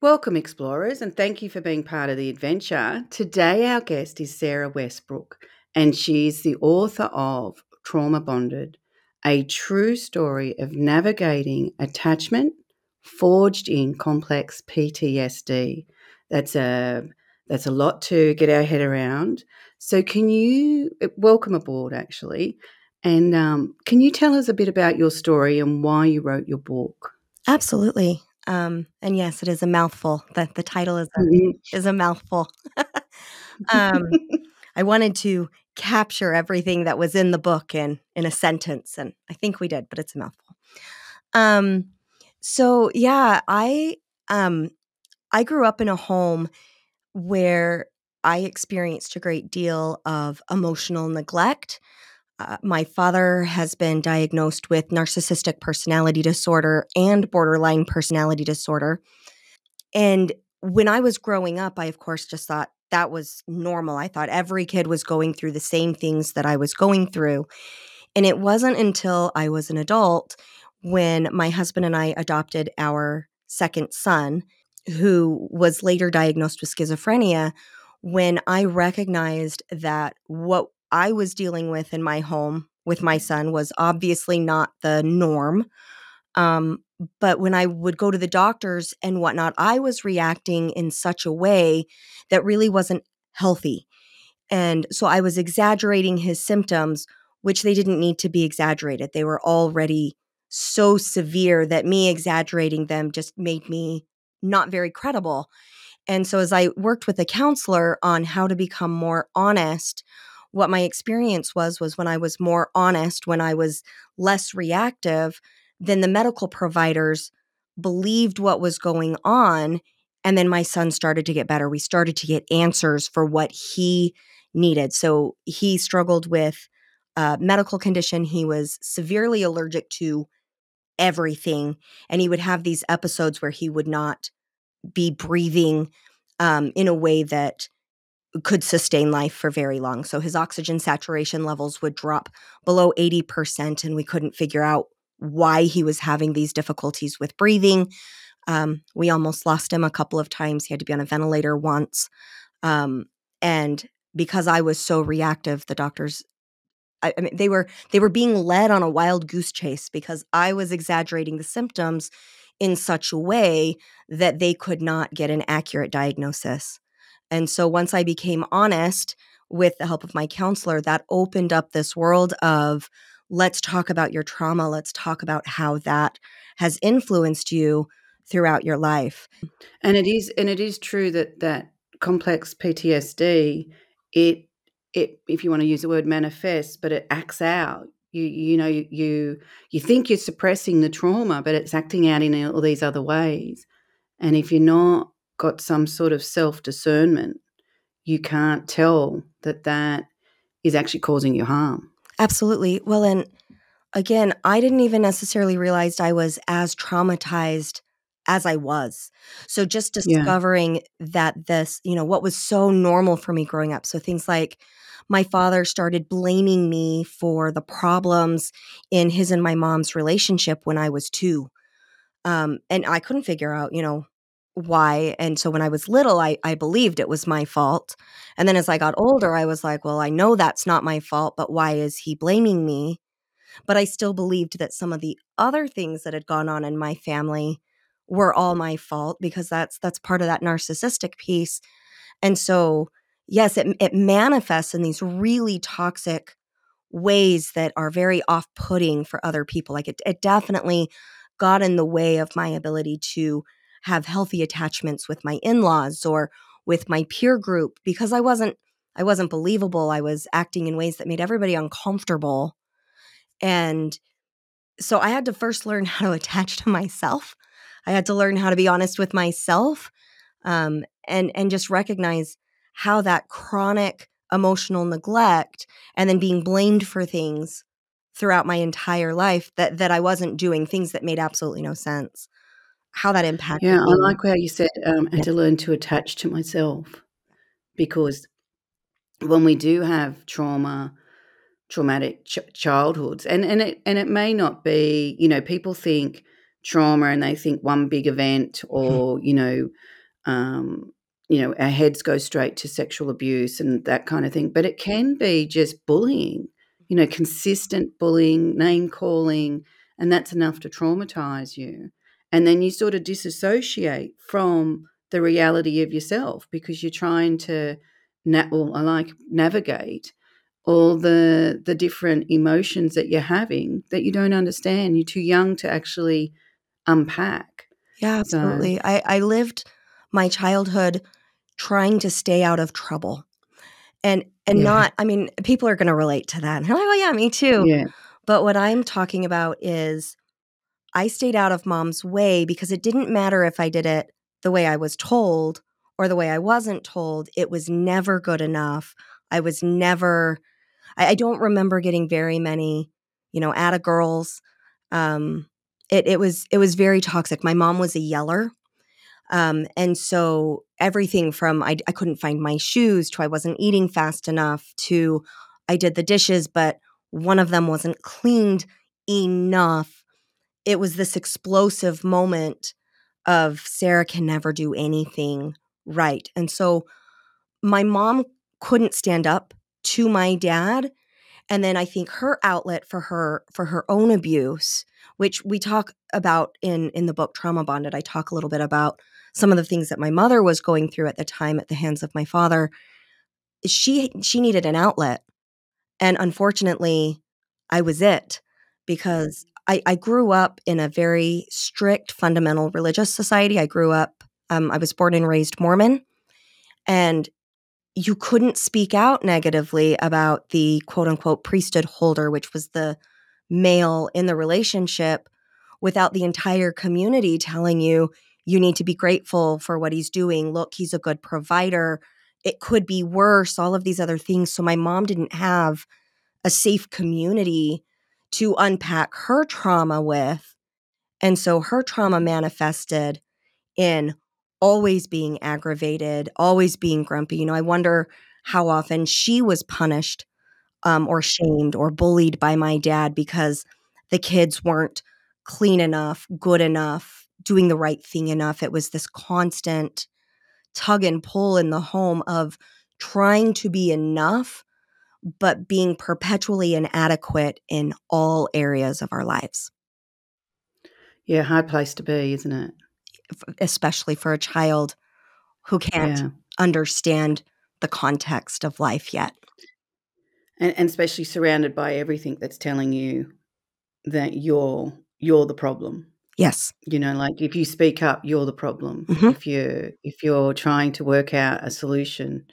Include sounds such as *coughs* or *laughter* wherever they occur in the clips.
Welcome, explorers, and thank you for being part of the adventure. Today, our guest is Sarah Westbrook, and she's the author of Trauma Bonded, a true story of navigating attachment forged in complex PTSD. That's a that's a lot to get our head around. So, can you welcome aboard, actually, and um, can you tell us a bit about your story and why you wrote your book? Absolutely. Um, and yes, it is a mouthful. The the title is a, mm-hmm. is a mouthful. *laughs* um, *laughs* I wanted to capture everything that was in the book in in a sentence, and I think we did, but it's a mouthful. Um, so yeah, I um, I grew up in a home where I experienced a great deal of emotional neglect uh, my father has been diagnosed with narcissistic personality disorder and borderline personality disorder. And when I was growing up, I, of course, just thought that was normal. I thought every kid was going through the same things that I was going through. And it wasn't until I was an adult when my husband and I adopted our second son, who was later diagnosed with schizophrenia, when I recognized that what I was dealing with in my home with my son was obviously not the norm. Um, but when I would go to the doctors and whatnot, I was reacting in such a way that really wasn't healthy. And so I was exaggerating his symptoms, which they didn't need to be exaggerated. They were already so severe that me exaggerating them just made me not very credible. And so as I worked with a counselor on how to become more honest what my experience was was when I was more honest, when I was less reactive, then the medical providers believed what was going on. And then my son started to get better. We started to get answers for what he needed. So he struggled with a medical condition. He was severely allergic to everything. And he would have these episodes where he would not be breathing um, in a way that could sustain life for very long. So his oxygen saturation levels would drop below 80%, and we couldn't figure out why he was having these difficulties with breathing. Um, we almost lost him a couple of times. He had to be on a ventilator once. Um, and because I was so reactive, the doctors I, mean they were they were being led on a wild goose chase because I was exaggerating the symptoms in such a way that they could not get an accurate diagnosis. And so once I became honest with the help of my counselor, that opened up this world of let's talk about your trauma. Let's talk about how that has influenced you throughout your life. And it is and it is true that that complex PTSD it it if you want to use the word manifest, but it acts out. You you know you you think you're suppressing the trauma, but it's acting out in all these other ways. And if you're not got some sort of self discernment, you can't tell that that is actually causing you harm. Absolutely. Well, and again, I didn't even necessarily realize I was as traumatized as I was. So just discovering yeah. that this, you know, what was so normal for me growing up. So things like my father started blaming me for the problems in his and my mom's relationship when I was two. Um, and I couldn't figure out, you know, why. And so when I was little, I, I believed it was my fault. And then as I got older, I was like, well, I know that's not my fault, but why is he blaming me? But I still believed that some of the other things that had gone on in my family were all my fault because that's that's part of that narcissistic piece. And so, yes, it it manifests in these really toxic ways that are very off-putting for other people. Like it, it definitely got in the way of my ability to have healthy attachments with my in-laws or with my peer group because I wasn't I wasn't believable. I was acting in ways that made everybody uncomfortable. And so I had to first learn *laughs* how to attach to myself. I had to learn how to be honest with myself um, and and just recognize how that chronic emotional neglect and then being blamed for things throughout my entire life that that I wasn't doing things that made absolutely no sense how that impacted Yeah, I like how you said, um, I had to learn to attach to myself because when we do have trauma, traumatic ch- childhoods, and and it and it may not be, you know, people think trauma and they think one big event Mm-hmm. or, you know, um, you know, our heads go straight to sexual abuse and that kind of thing. But it can be just bullying, you know, consistent bullying, name calling, and that's enough to traumatize you. And then you sort of disassociate from the reality of yourself because you're trying to na- well, I like navigate all the the different emotions that you're having that you don't understand. You're too young to actually unpack. Yeah, So absolutely. I, I lived my childhood trying to stay out of trouble. And and yeah, not I mean, people are gonna relate to that. And *laughs* They're like, oh yeah, me too. yeah, But what I'm talking about is I stayed out of mom's way because it didn't matter if I did it the way I was told or the way I wasn't told. It was never good enough. I was never, I, I don't remember getting very many, you know, at a girls. Um, it, it was it was very toxic. My mom was a yeller. Um, and so everything from I, I couldn't find my shoes to I wasn't eating fast enough to I did the dishes, but one of them wasn't cleaned enough. It was this explosive moment of Sarah can never do anything right. And so my mom couldn't stand up to my dad and then i think her outlet for her for her own abuse which we talk about in in the book trauma bonded i talk a little bit about some of the things that my mother was going through at the time at the hands of my father she she needed an outlet and unfortunately i was it because i i grew up in a very strict fundamental religious society i grew up um, i was born and raised mormon and you couldn't speak out negatively about the quote unquote priesthood holder, which was the male in the relationship, without the entire community telling you, you need to be grateful for what he's doing. Look, he's a good provider. It could be worse, all of these other things. So my mom didn't have a safe community to unpack her trauma with. And so her trauma manifested in always being aggravated, always being grumpy. You know, I wonder how often she was punished um, or shamed or bullied by my dad because the kids weren't clean enough, good enough, doing the right thing enough. It was this constant tug and pull in the home of trying to be enough, but being perpetually inadequate in all areas of our lives. Yeah, hard place to be, isn't it? especially for a child who can't Yeah. understand the context of life yet. And, and especially surrounded by everything that's telling you that you're you're the problem. Yes. You know, like if you speak up, you're the problem. Mhm. If you if you're trying to work out a solution,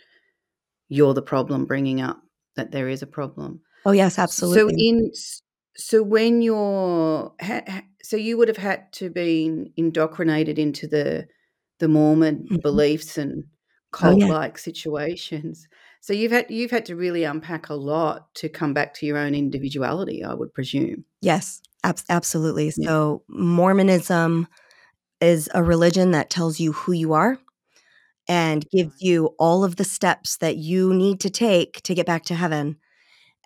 you're the problem. Bringing up that there is a problem. Oh, yes, absolutely. So in so when you're ha, ha, so you would have had to been indoctrinated into the the Mormon Mhm. beliefs and Oh, yeah. cult like situations. So you've had you've had to really unpack a lot to come back to your own individuality, I would presume. Yes, abs- absolutely. Yeah. So, Mormonism is a religion that tells you who you are and gives mm-hmm. you all of the steps that you need to take to get back to heaven.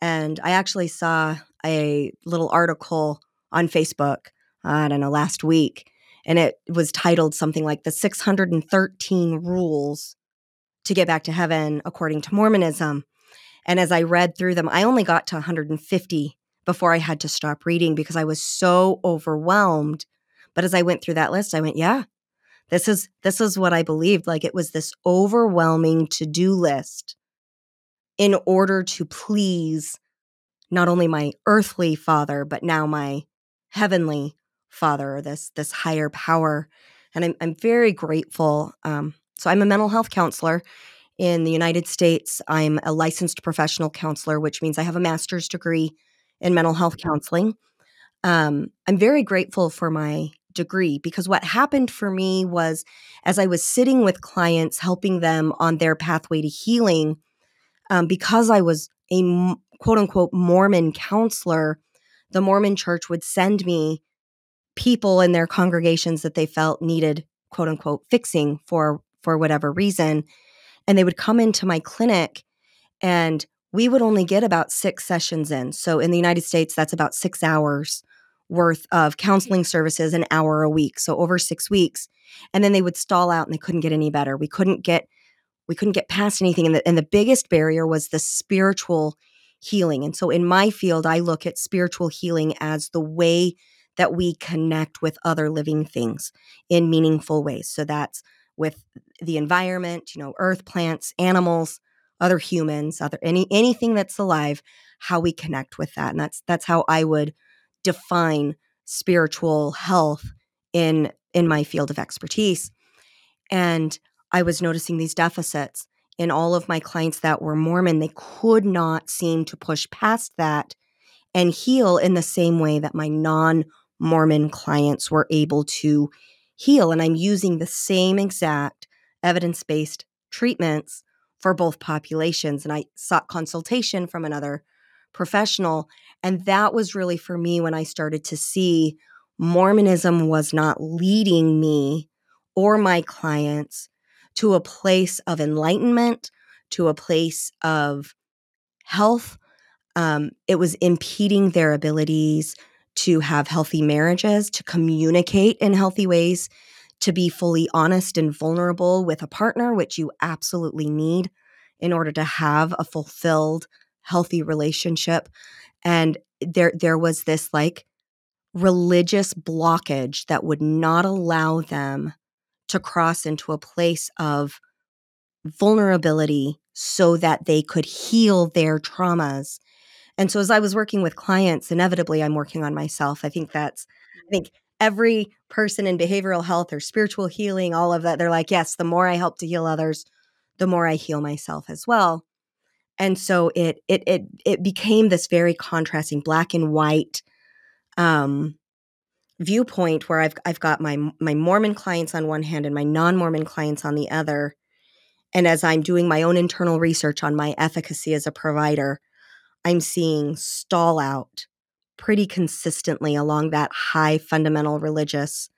And I actually saw a little article on Facebook, I don't know, last week, and it was titled something like The 613 Rules to Get Back to Heaven According to Mormonism. And as I read through them, I only got to 150 before I had to stop reading because I was so overwhelmed. But as I went through that list, I went, yeah, this is this is what I believed. Like it was this overwhelming to-do list in order to please not only my earthly father, but now my heavenly father, this this higher power. And I'm I'm very grateful. Um, so I'm a mental health counselor in the United States. I'm a licensed professional counselor, which means I have a master's degree in mental health counseling. Um, I'm very grateful for my degree because what happened for me was as I was sitting with clients, helping them on their pathway to healing, um, because I was a quote unquote Mormon counselor, the Mormon church would send me people in their congregations that they felt needed quote unquote fixing for for whatever reason and they would come into my clinic and we would only get about 6 sessions in. So in the United States that's about 6 hours worth of counseling services an hour a week so over 6 weeks and then they would stall out and they couldn't get any better. We couldn't get we couldn't get past anything and the, and the biggest barrier was the spiritual healing and so in my field i look at spiritual healing as the way that we connect with other living things in meaningful ways. So that's with the environment you know earth plants animals other humans other any anything that's alive how we connect with that and that's that's how i would define spiritual health in in my field of expertise. And i was noticing these deficits in all of my clients that were mormon. They could not seem to push past that and heal in the same way that my non mormon clients were able to heal. And i'm using the same exact evidence-based treatments for both populations. And i sought consultation from another professional. And that was really for me when I started to see Mormonism was not leading me or my clients to a place of enlightenment, to a place of health. Um, it was impeding their abilities to have healthy marriages, to communicate in healthy ways, to be fully honest and vulnerable with a partner, which you absolutely need in order to have a fulfilled healthy relationship and there there was this like religious blockage that would not allow them to cross into a place of vulnerability so that they could heal their traumas. And so as I was working with clients, inevitably I'm working on myself. I think that's I mm. think every person in behavioral health or spiritual healing, all of that, they're like, yes, the more I help to heal others, the more I heal myself as well and so it it it it became this very contrasting black and white um, viewpoint where I've I've got my my Mormon clients on one hand and my non-Mormon clients on the other. And as I'm doing my own internal research on my efficacy as a provider, I'm seeing stall out pretty consistently along that high fundamental religious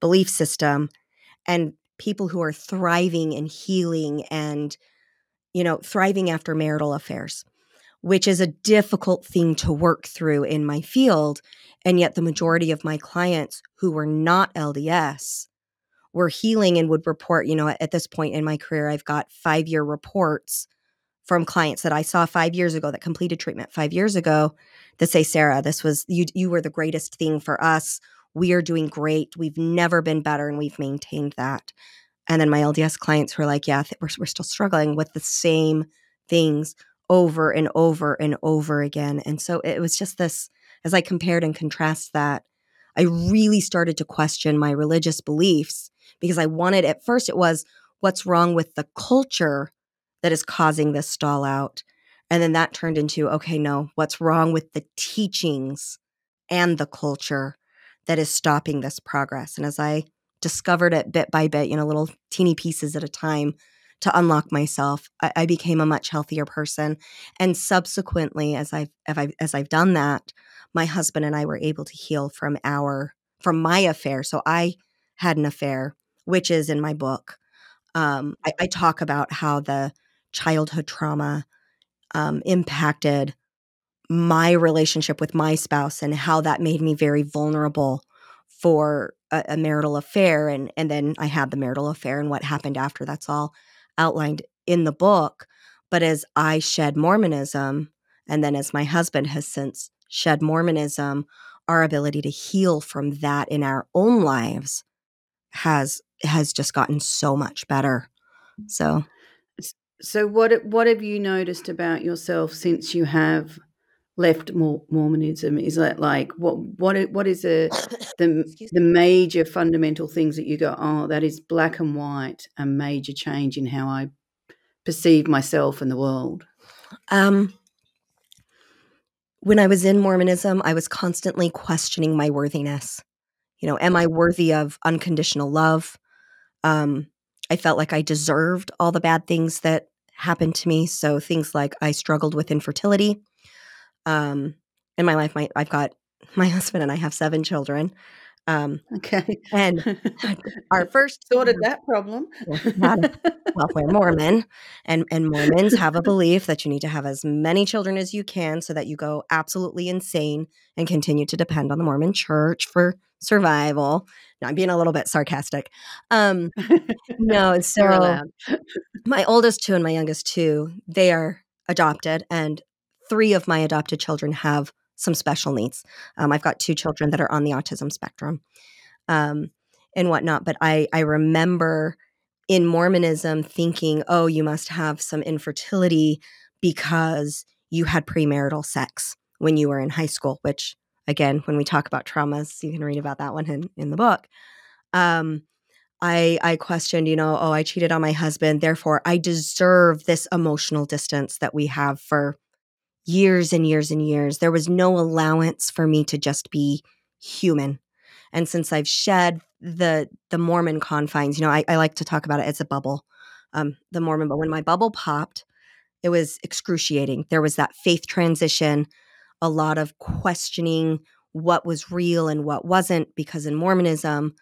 belief system and people who are thriving and healing and you know, thriving after marital affairs, which is a difficult thing to work through in my field. And yet, the majority of my clients who were not LDS were healing and would report, you know, at this point in my career, I've got five year reports from clients that I saw five years ago that completed treatment five years ago that say, Sarah, this was you, you were the greatest thing for us. We are doing great. We've never been better and we've maintained that. And then my LDS clients were like, yeah, we're, we're still struggling with the same things over and over and over again. And so it was just this, as I compared and contrast that, I really started to question my religious beliefs because I wanted, at first, it was what's wrong with the culture that is causing this stall out. And then that turned into, okay, no, what's wrong with the teachings and the culture that is stopping this progress? And as I discovered it bit by bit, you know, little teeny pieces at a time to unlock myself. I, I became a much healthier person. And subsequently, as I've, as I've as I've done that, my husband and I were able to heal from our from my affair. So I had an affair, which is in my book. Um, I, I talk about how the childhood trauma um, impacted my relationship with my spouse and how that made me very vulnerable for a, a, marital affair and and then I had the marital affair and what happened after that's all outlined in the book. But as I shed Mormonism and then as my husband has since shed Mormonism our ability to heal from that in our own lives has has just gotten so much better. So so what what have you noticed about yourself since you have left Mormonism? Is that like what what what is the *coughs* the, the major fundamental things that you go, oh, that is black and white, a major change in how I perceive myself and the world? Um, when I was in Mormonism, I was constantly questioning my worthiness. You know, am I worthy of unconditional love? Um, I felt like I deserved all the bad things that happened to me. So things like I struggled with infertility um, in my life, my I've got *laughs* my husband and I have seven children. Um, Okay. and *laughs* our first sorted that problem. well, we're *laughs* Mormon, and and Mormons have a belief that you need to have as many children as you can, so that you go absolutely insane and continue to depend on the Mormon Church for survival. Now, I'm being a little bit sarcastic. Um, no, so my oldest two and my youngest two, they are adopted, and three of my adopted children have some special needs. Um, I've got two children that are on the autism spectrum, um, and whatnot. But I I remember in Mormonism thinking, oh, you must have some infertility because you had premarital sex when you were in high school. Which again, when we talk about traumas, you can read about that one in in the book. Um, I I questioned, you know, oh, I cheated on my husband, therefore I deserve this emotional distance that we have for years and years and years. There was no allowance for me to just be human. And since I've shed the the Mormon confines, you know, I, I like to talk about it as a bubble, um, the Mormon. But when my bubble popped, it was excruciating. There was that faith transition, a lot of questioning what was real and what wasn't, because in Mormonism,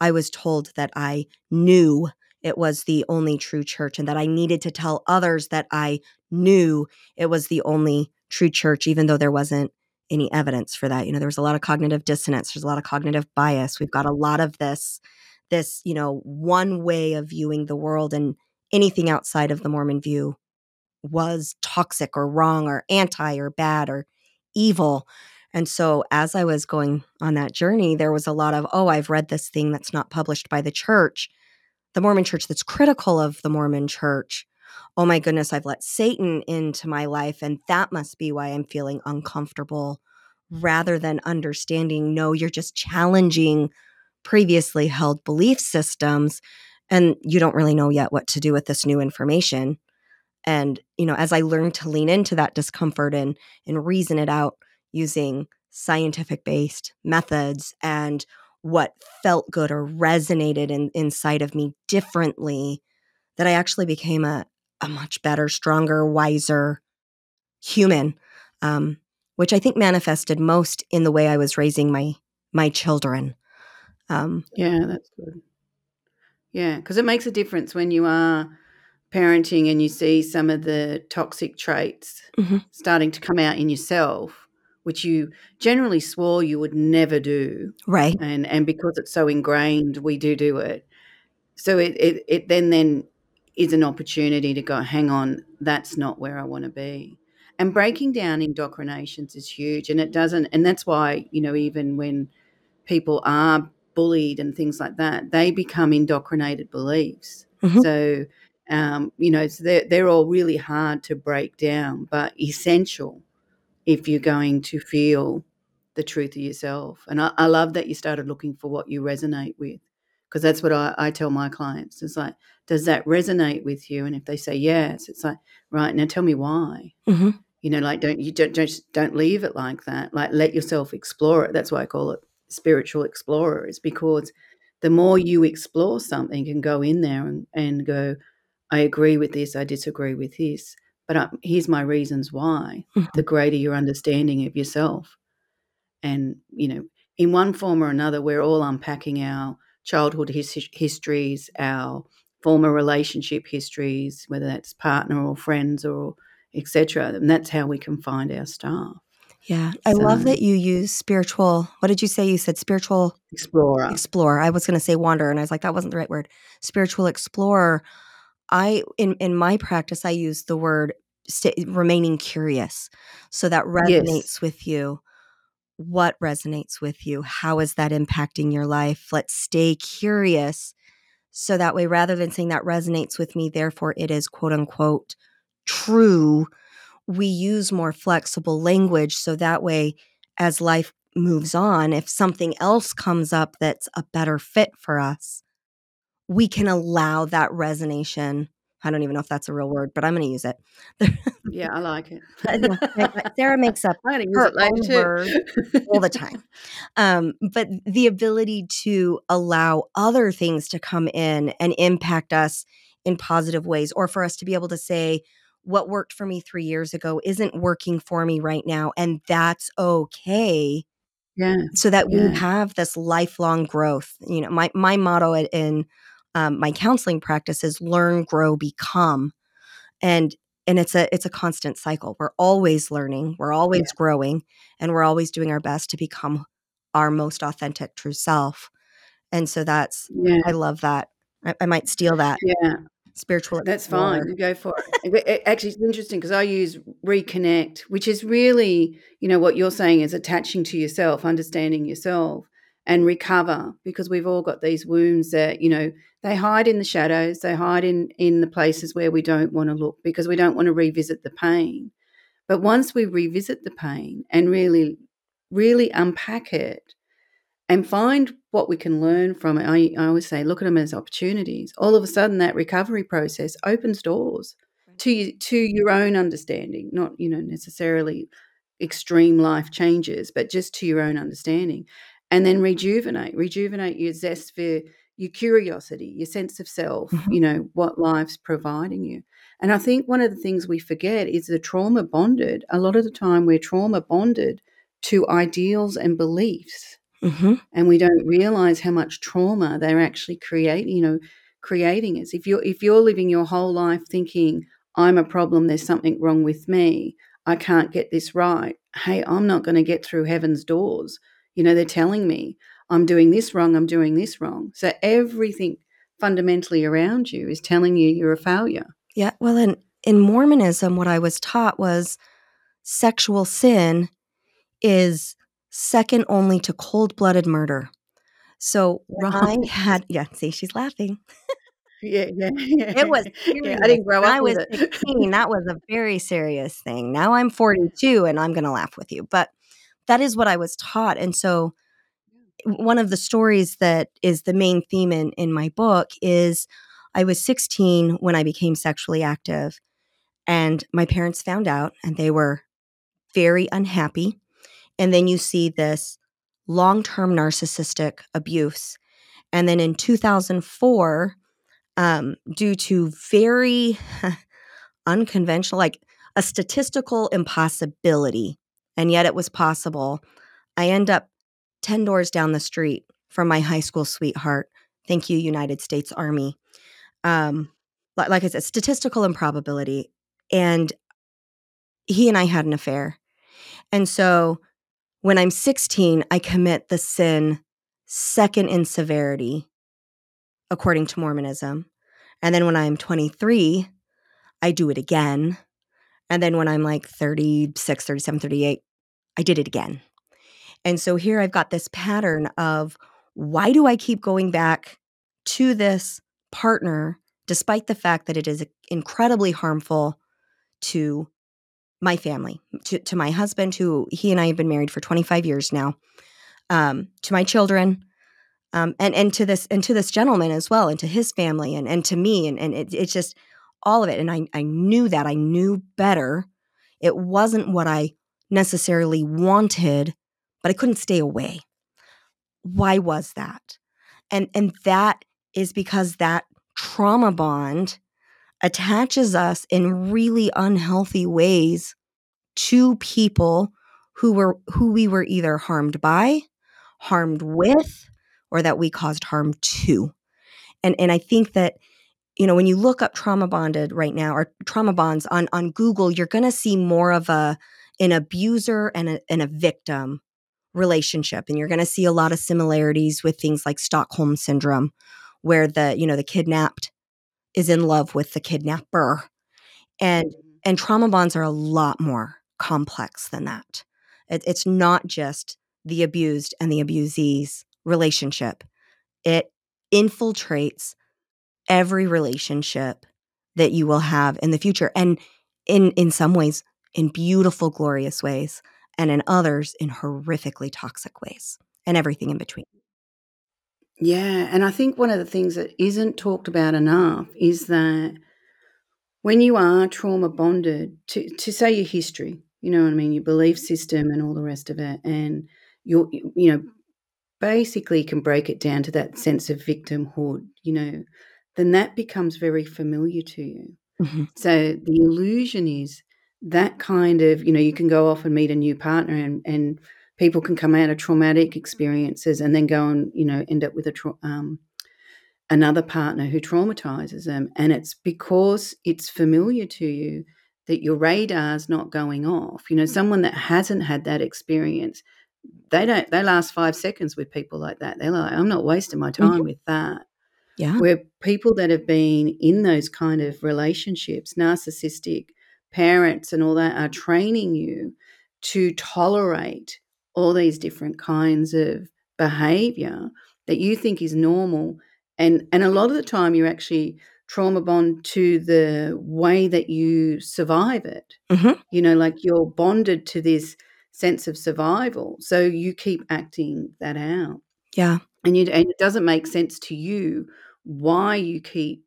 I was told that I knew it was the only true church and that I needed to tell others that I knew it was the only true church, even though there wasn't any evidence for that. You know, there was a lot of cognitive dissonance, there's a lot of cognitive bias. We've got a lot of this, this, you know, one way of viewing the world and anything outside of the Mormon view was toxic or wrong or anti or bad or evil. And so as I was going on that journey, there was a lot of, oh, I've read this thing that's not published by the church, the Mormon church that's critical of the Mormon church. Oh my goodness, I've let Satan into my life, and that must be why I'm feeling uncomfortable rather than understanding, no, you're just challenging previously held belief systems and you don't really know yet what to do with this new information and you know as i learned to lean into that discomfort and and reason it out using scientific based methods and what felt good or resonated in, inside of me differently that i actually became a, a much better stronger wiser human um, which i think manifested most in the way i was raising my my children um, Yeah, that's good. Yeah, because it makes a difference when you are parenting and you see some of the toxic traits Mhm. starting to come out in yourself, which you generally swore you would never do, right and and because it's so ingrained, we do do it. So it it, it then then is an opportunity to go, hang on, that's not where I want to be. And breaking down indoctrinations is huge, and it doesn't. And that's why you know even when people are bullied and things like that, they become indoctrinated beliefs. Mhm. So, um, you know, so they're, they're all really hard to break down, but essential if you're going to feel the truth of yourself. And I, I love that you started looking for what you resonate with, because that's what I, I tell my clients. It's like, does that resonate with you? And if they say yes, it's like, right, now tell me why. Mhm. You know, like don't you don't just don't leave it like that. Like let yourself explore it. That's why I call it spiritual explorer, is because the more you explore something and go in there and, and go, I agree with this, I disagree with this, but uh, here's my reasons why, Mhm. the greater your understanding of yourself. And, you know, in one form or another, we're all unpacking our childhood his- histories, our former relationship histories, whether that's partner or friends or etc. And that's how we can find our stuff. Yeah. I love that you use spiritual. What did you say? You said spiritual Explorer. explorer. I was going to say wanderer, and I was like, that wasn't the right word. Spiritual explorer. I in in my practice, I use the word sta remaining curious, so that Yes. resonates with you. What resonates with you? How is that impacting your life? Let's stay curious, so that way, rather than saying that resonates with me, therefore it is quote unquote true. We use more flexible language, so that way, as life moves on, if something else comes up that's a better fit for us, we can allow that resonation. I don't even know if that's a real word, but I'm going to use it. Yeah, I like it. *laughs* Sarah *laughs* makes up her own word all the time. *laughs* Um, but the ability to allow other things to come in and impact us in positive ways, or for us to be able to say, what worked for me three years ago isn't working for me right now, and that's okay Yeah. So that Yeah. we have this lifelong growth. You know, my my motto in um, my counseling practice is learn, grow, become, and and it's a it's a constant cycle. We're always learning, we're always growing, and we're always doing our best to become our most authentic, true self. And so that's Yeah. I love that. I, I might steal that Yeah. spiritual. That's explorer. fine. You go for it- Actually, it's interesting because I use reconnect, which is really, you know, what you're saying is attaching to yourself, understanding yourself, and recover because we've all got these wounds that, you know, they hide in the shadows, they hide in in the places where we don't want to look because we don't want to revisit the pain. But once we revisit the pain and really, really unpack it and find what we can learn from it. I, I always say, look at them as opportunities. All of a sudden, that recovery process opens doors to you, to your own understanding, not you know necessarily extreme life changes, but just to your own understanding, and then rejuvenate, rejuvenate your zest for your curiosity, your sense of self. Mhm. You know what life's providing you. And I think one of the things we forget is the trauma bonded. A lot of the time, we're trauma bonded to ideals and beliefs Mhm. and we don't realize how much trauma they're actually creating you know creating us if you're if you're living your whole life thinking i'm a problem there's something wrong with me i can't get this right hey i'm not going to get through heaven's doors you know they're telling me i'm doing this wrong i'm doing this wrong so everything fundamentally around you is telling you you're a failure Yeah. Well, in in Mormonism, what I was taught was sexual sin is second only to cold blooded murder. So when I had, *laughs* yeah, see, she's laughing. yeah yeah yeah *laughs* It was yeah i didn't grow When up I was it 16, that was a very serious thing. Now I'm *laughs* 42 and I'm going to laugh with you. But that is what I was taught. And so one of the stories that is the main theme in, in my book is I was 16 when I became sexually active. And my parents found out and they were very unhappy. And then you see this long term narcissistic abuse. And then in 2004, um, due to very *laughs* unconventional, like a statistical impossibility, and yet it was possible, I end up 10 doors down the street from my high school sweetheart. Thank you, United States Army. Um, like I said, statistical improbability. And he and I had an affair. And so when I'm 16, I commit the sin second in severity, according to Mormonism. And then when I'm 23, I do it again. And then when I'm like 36, 37, 38, I did it again. And so here I've got this pattern of why do I keep going back to this partner despite the fact that it is incredibly harmful to my family, to, to my husband, who he and I have been married for 25 years now, um, to my children, um, and and to this and to this gentleman as well, and to his family, and and to me, and and it, it's just all of it. And I I knew that I knew better. It wasn't what I necessarily wanted, but I couldn't stay away. Why was that? And and that is because that trauma bond attaches us in really unhealthy ways to people who were who we were either harmed by, harmed with, or that we caused harm to. And and I think that you know when you look up trauma bonded right now or trauma bonds on on Google, you're going to see more of a an abuser and a, and a victim relationship and you're going to see a lot of similarities with things like Stockholm syndrome where the you know the kidnapped is in love with the kidnapper and mm-hmm. and trauma bonds are a lot more complex than that. It, it's not just the abused and the abusee's relationship. It infiltrates every relationship that you will have in the future and in in some ways in beautiful glorious ways and in others in horrifically toxic ways and everything in between. Yeah, and I think one of the things that isn't talked about enough is that when you are trauma bonded to, to say your history, you know what I mean, your belief system and all the rest of it, and you're you know basically can break it down to that sense of victimhood, you know, then that becomes very familiar to you. Mhm. So the illusion is that kind of, you know, you can go off and meet a new partner and, and people can come out of traumatic experiences and then go and you know end up with a tra- um, another partner who traumatizes them and it's because it's familiar to you that your radar's not going off you know someone that hasn't had that experience they don't they last five seconds with people like that they're like i'm not wasting my time mm-hmm. with that yeah. where people that have been in those kind of relationships narcissistic parents and all that are training you to tolerate all these different kinds of behavior that you think is normal. And and a lot of the time you're actually trauma bond to the way that you survive it. Mm-hmm. you know like you're bonded to this sense of survival so you keep acting that out. Yeah and you and it doesn't make sense to you why you keep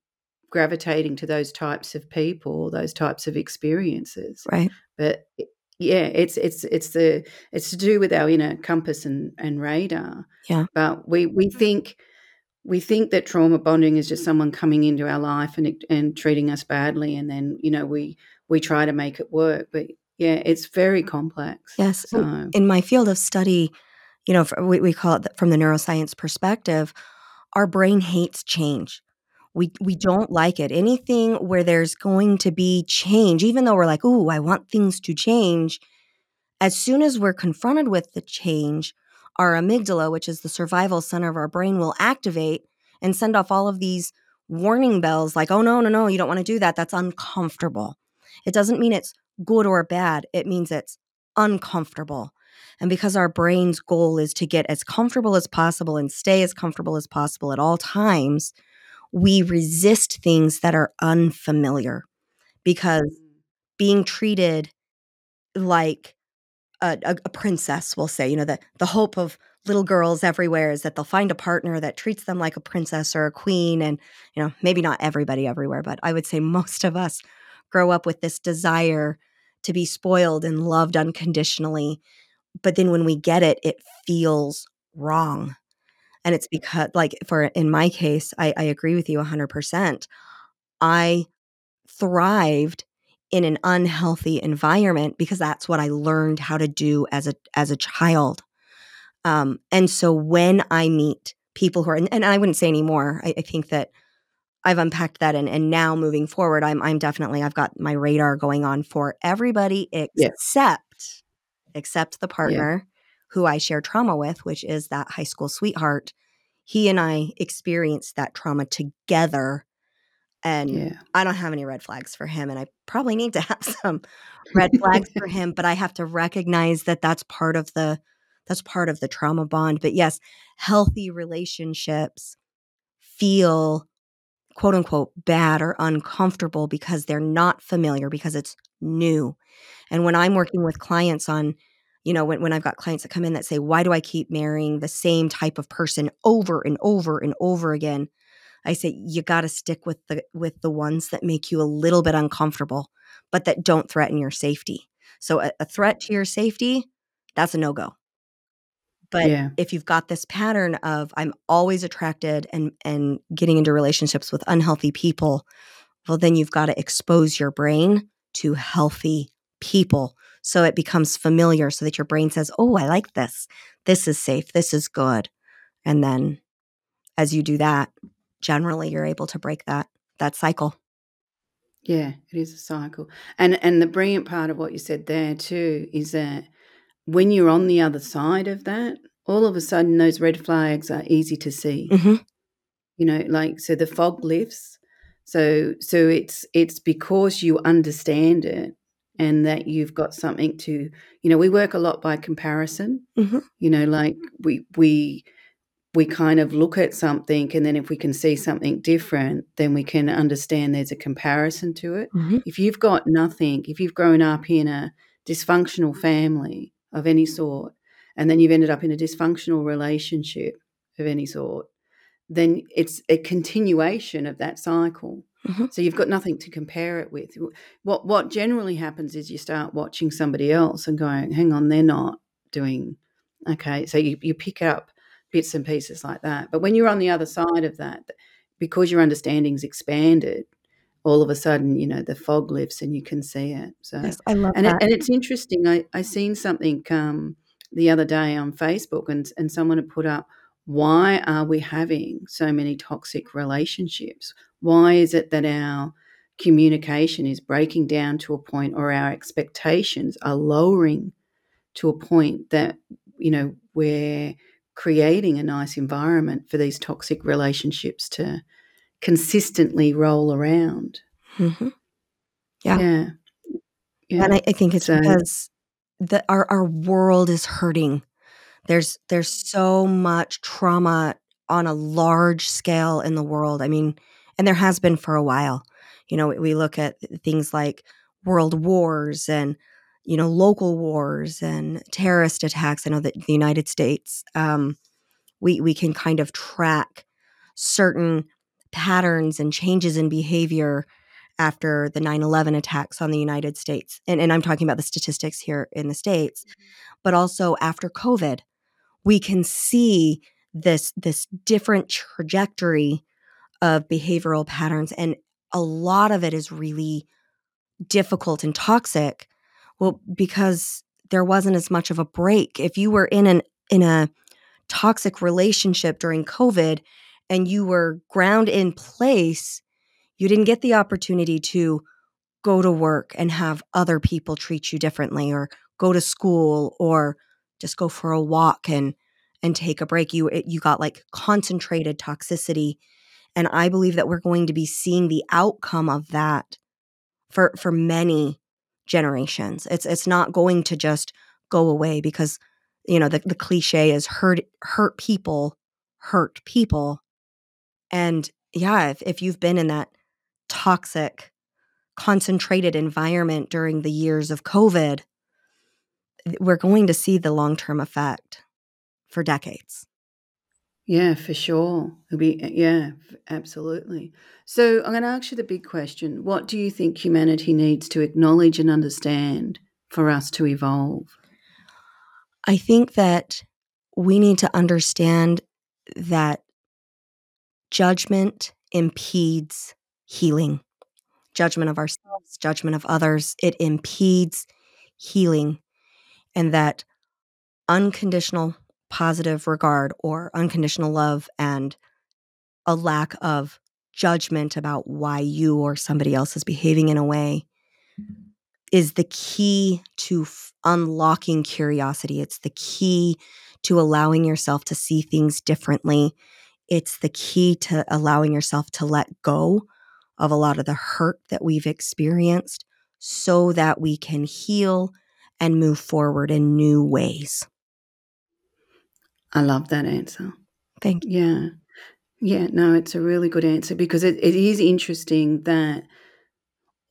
gravitating to those types of people those types of experiences. Right. But yeah it's it's it's the it's to do with our inner compass and and radar. Yeah. But we we think we think that trauma bonding is just someone coming into our life and and treating us badly and then you know we we try to make it work. But yeah it's very complex. Yes. So. in my field of study you know we, we call it from the neuroscience perspective our brain hates change. We we mm-hmm. don't like it. Anything where there's going to be change even though we're like oh i want things to change as soon as we're confronted with the change our amygdala which is the survival center of our brain will activate and send off all of these warning bells like oh no no no you don't want to do that. That's uncomfortable. It doesn't mean it's good or bad. It means it's uncomfortable and because our brain's goal is to get as comfortable as possible and stay as comfortable as possible at all times we resist things that are unfamiliar because mm. being treated like a, a, a, princess will say you know the, the hope of little girls everywhere is that they'll find a partner that treats them like a princess or a queen and you know maybe not everybody everywhere but i would say *laughs* most of us grow up with this desire to be spoiled and loved unconditionally but then when we get it it feels wrong and it's because, like, for in my case, I, I agree with you 100%. I thrived in an unhealthy environment because that's what I learned how to do as a as a child. Um, and so when I meet people who are, and, and I wouldn't say anymore, I, I think that I've unpacked that, and and now moving forward, I'm I'm definitely I've got my radar going on for everybody except except the partner who I share trauma with, which is that high school sweetheart. He and I experienced that trauma together. And yeah. I don't have any red flags for him. And I probably need to *laughs* have some red flags for *laughs* him, but I have to recognize that that's part of the that's part of the trauma bond but yes healthy relationships feel quote unquote bad or uncomfortable because they're not familiar because it's new and when i'm working with clients on you know when, when i've got clients that come in that say why do i keep marrying the same type of person over and over and over again? I say you got to stick with the with the ones that make you a little bit uncomfortable but that don't threaten your safety. So a, a threat to your safety that's a no-go. But yeah. if you've got this pattern of i'm always attracted and and getting into relationships with unhealthy people well then you've got to expose your brain to healthy people so it becomes familiar so that your brain says, Oh, I like this. This is safe. This is good. And then as you do that, generally you're able to break that that cycle. Yeah, it is a cycle. And and the brilliant part of what you said there too is that when you're on the other side of that, all of a sudden those red flags are easy to see. Mm-hmm. You know, like so the fog lifts. So so it's it's because you understand it and that you've got something to you know we work a lot by comparison mm-hmm. you know like we we we kind of look at something and then if we can see something different then we can understand there's a comparison to it mm-hmm. if you've got nothing if you've grown up in a dysfunctional family of any sort and then you've ended up in a dysfunctional relationship of any sort then it's a continuation of that cycle Mm-hmm. So you've got nothing to compare it with. What what generally happens is you start watching somebody else and going, hang on, they're not doing okay. So you, you pick up bits and pieces like that. But when you're on the other side of that, because your understanding's expanded, all of a sudden, you know, the fog lifts and you can see it. So yes, I love and that. It, and it's interesting. I I seen something um, the other day on Facebook, and, and someone had put up, why are we having so many toxic relationships? Why is it that our communication is breaking down to a point or our expectations are lowering to a point that, you know, we're creating a nice environment for these toxic relationships to consistently roll around. Mm-hmm. Yeah. yeah. yeah. And I, I, think it's so, because the, our, our world is hurting. There's there's so much trauma on a large scale in the world. I mean, and there has been for a while. You know, we look at things like world wars and you know local wars and terrorist attacks. I know that the United States, um, we we can kind of track certain patterns and changes in behavior after the 9-11 attacks on the united states and, and i'm talking about the statistics here in the states mm-hmm. but also after covid we can see this this different trajectory of behavioral patterns and a lot of it is really difficult and toxic. Well because there wasn't as much of a break. If you were in an in a toxic relationship during covid and you were ground in place you didn't get the opportunity to go to work and have other people treat you differently or go to school or just go for a walk and and take a break. You you got like concentrated toxicity and i believe that we're going to be seeing the outcome of that for for many generations it's it's not going to just go away because you know the, the cliche is hurt hurt people hurt people and yeah if, if you've been in that toxic concentrated environment during the years of covid we're going to see the long-term effect for decades. Yeah, for sure. It'll be uh, yeah, absolutely. So I'm going to ask you the big question: What do you think humanity needs to acknowledge and understand for us to evolve? I think that we need to understand that judgment impedes healing. Judgment of ourselves, judgment of others, it impedes healing. And that unconditional positive regard or unconditional love and a lack of judgment about why you or somebody else is behaving in a way is the key to f- unlocking curiosity. It's the key to allowing yourself to see things differently. It's the key to allowing yourself to let go of a lot of the hurt that we've experienced so that we can heal and move forward in new ways. I love that answer. Thank you. Yeah. Yeah, no, it's a really good answer because it, it is interesting that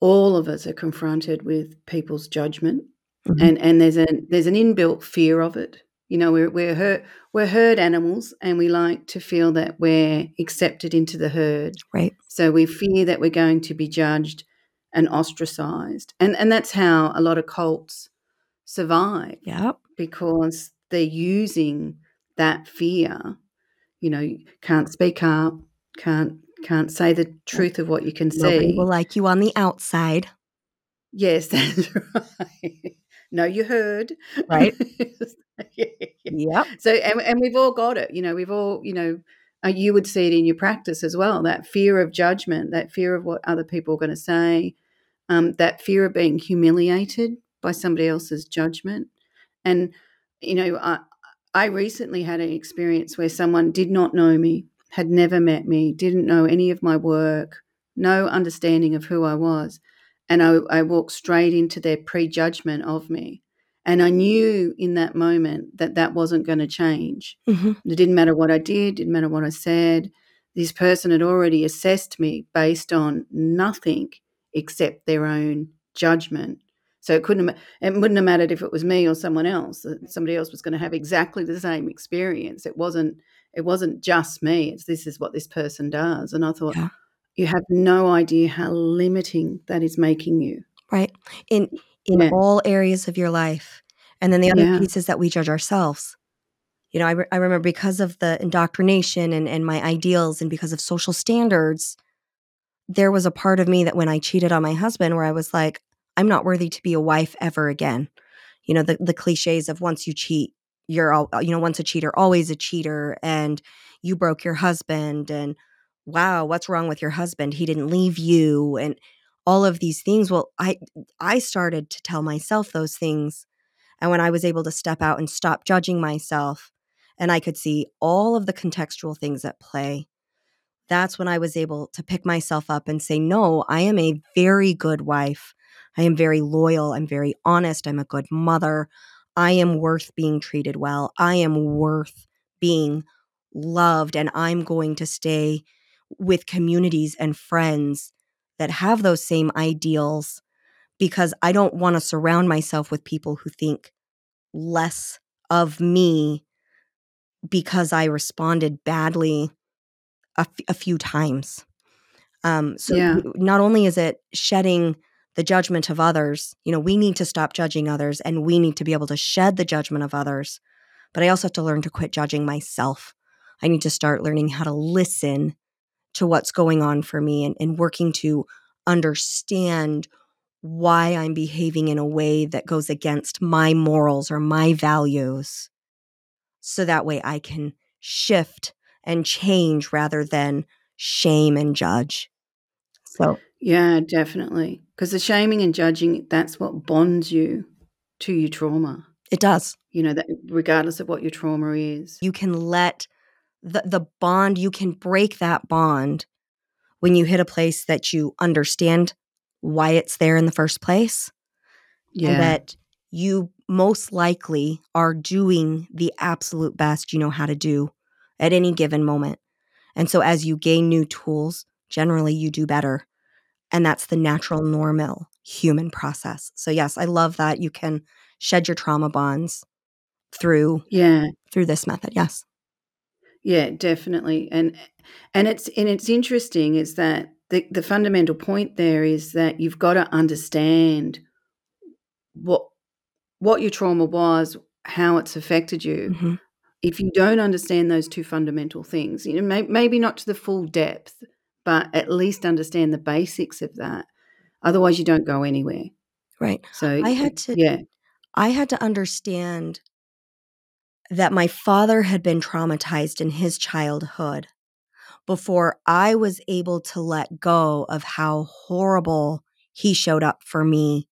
all of us are confronted with people's judgment mm-hmm. and, and there's an there's an inbuilt fear of it. You know, we're we're herd, we're herd animals and we like to feel that we're accepted into the herd. Right. So we fear that we're going to be judged and ostracized. And and that's how a lot of cults survive. Yeah. Because they're using that fear, you know, can't speak up, can't can't say the truth of what you can Nobody see. will like you on the outside. Yes, *laughs* that's right. no, you heard. Right. *laughs* yeah, yeah. So, and, and we've all got it. You know, we've all, you know, uh, you would see it in your practice as well. That fear of judgment, that fear of what other people are going to say, um, that fear of being humiliated by somebody else's judgment. And, you know, I, I recently had an experience where someone did not know me, had never met me, didn't know any of my work, no understanding of who I was. And I, I walked straight into their prejudgment of me. And I knew in that moment that that wasn't going to change. Mm-hmm. It didn't matter what I did, didn't matter what I said. This person had already assessed me based on nothing except their own judgment so it couldn't it wouldn't have mattered if it was me or someone else. Somebody else was going to have exactly the same experience. It wasn't it wasn't just me. It's this is what this person does. And I thought yeah. you have no idea how limiting that is making you. Right. In in yeah. all areas of your life. And then the other yeah. piece is that we judge ourselves. You know, I, re- I remember because of the indoctrination and, and my ideals and because of social standards, there was a part of me that when I cheated on my husband where I was like, I'm not worthy to be a wife ever again. You know, the, the cliches of once you cheat, you're all uh, you know once a cheater always a cheater and you broke your husband and wow what's wrong with your husband? He didn't leave you and all of these things. Well i i started to tell myself those things and when i was able to step out and stop judging myself and i could see all of the contextual things at play that's when i was able to pick myself up and say no i am a very good wife i am very loyal i'm very honest i'm a good mother I am worth being treated well. I am worth being loved. And I'm going to stay with communities and friends that have those same ideals because I don't want to surround myself with people who think less of me because I responded badly a, f- a few times. Um, so Yeah. not only is it shedding the judgment of others. You know, we need to stop judging others and we need to be able to shed the judgment of others. But I also have to learn to quit judging myself. I need to start learning how to listen to what's going on for me and, and working to understand why I'm behaving in a way that goes against my morals or my values. So that way I can shift and change rather than shame and judge. So Yeah, definitely. Because the shaming and judging, that's what bonds you to your trauma. it does. You know, that regardless of what your trauma is. you can let the the bond you can break that bond when you hit a place that you understand why it's there in the first place Yeah. and that you most likely are doing the absolute best you know how to do at any given moment and so as you gain new tools generally you do better and that's the natural normal human process so yes i love that you can shed your trauma bonds through yeah. through this method yes Yeah, definitely. And and it's and it's interesting is that the, the fundamental point there is that you've got to understand what what your trauma was, how it's affected you. Mhm. If you don't understand those two fundamental things, you know, may, maybe not to the full depth, but at least understand the basics of that. Otherwise, you don't go anywhere. right So I had to yeah, I had to understand that my father had been traumatized in his childhood before I was able to let go of how horrible he showed up for me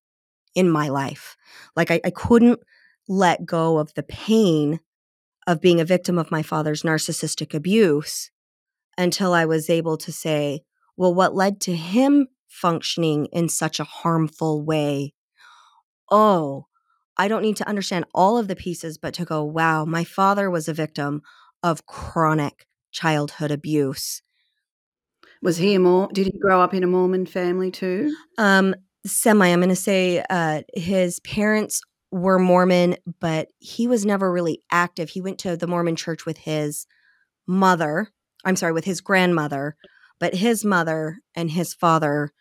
in my life. Like, I, I couldn't let go of the pain of being a victim of my father's narcissistic abuse until I was able to say, well, what led to him functioning in such a harmful way? Oh, I don't need to understand all of the pieces, but to go, wow, my father was a victim of chronic childhood abuse. was he a Mor? Did he grow up in a Mormon family too? Um, semi, I'm going to say uh, his parents were Mormon, but he was never really active. He went to the Mormon church with his mother. I'm sorry, with his grandmother, but his mother and his father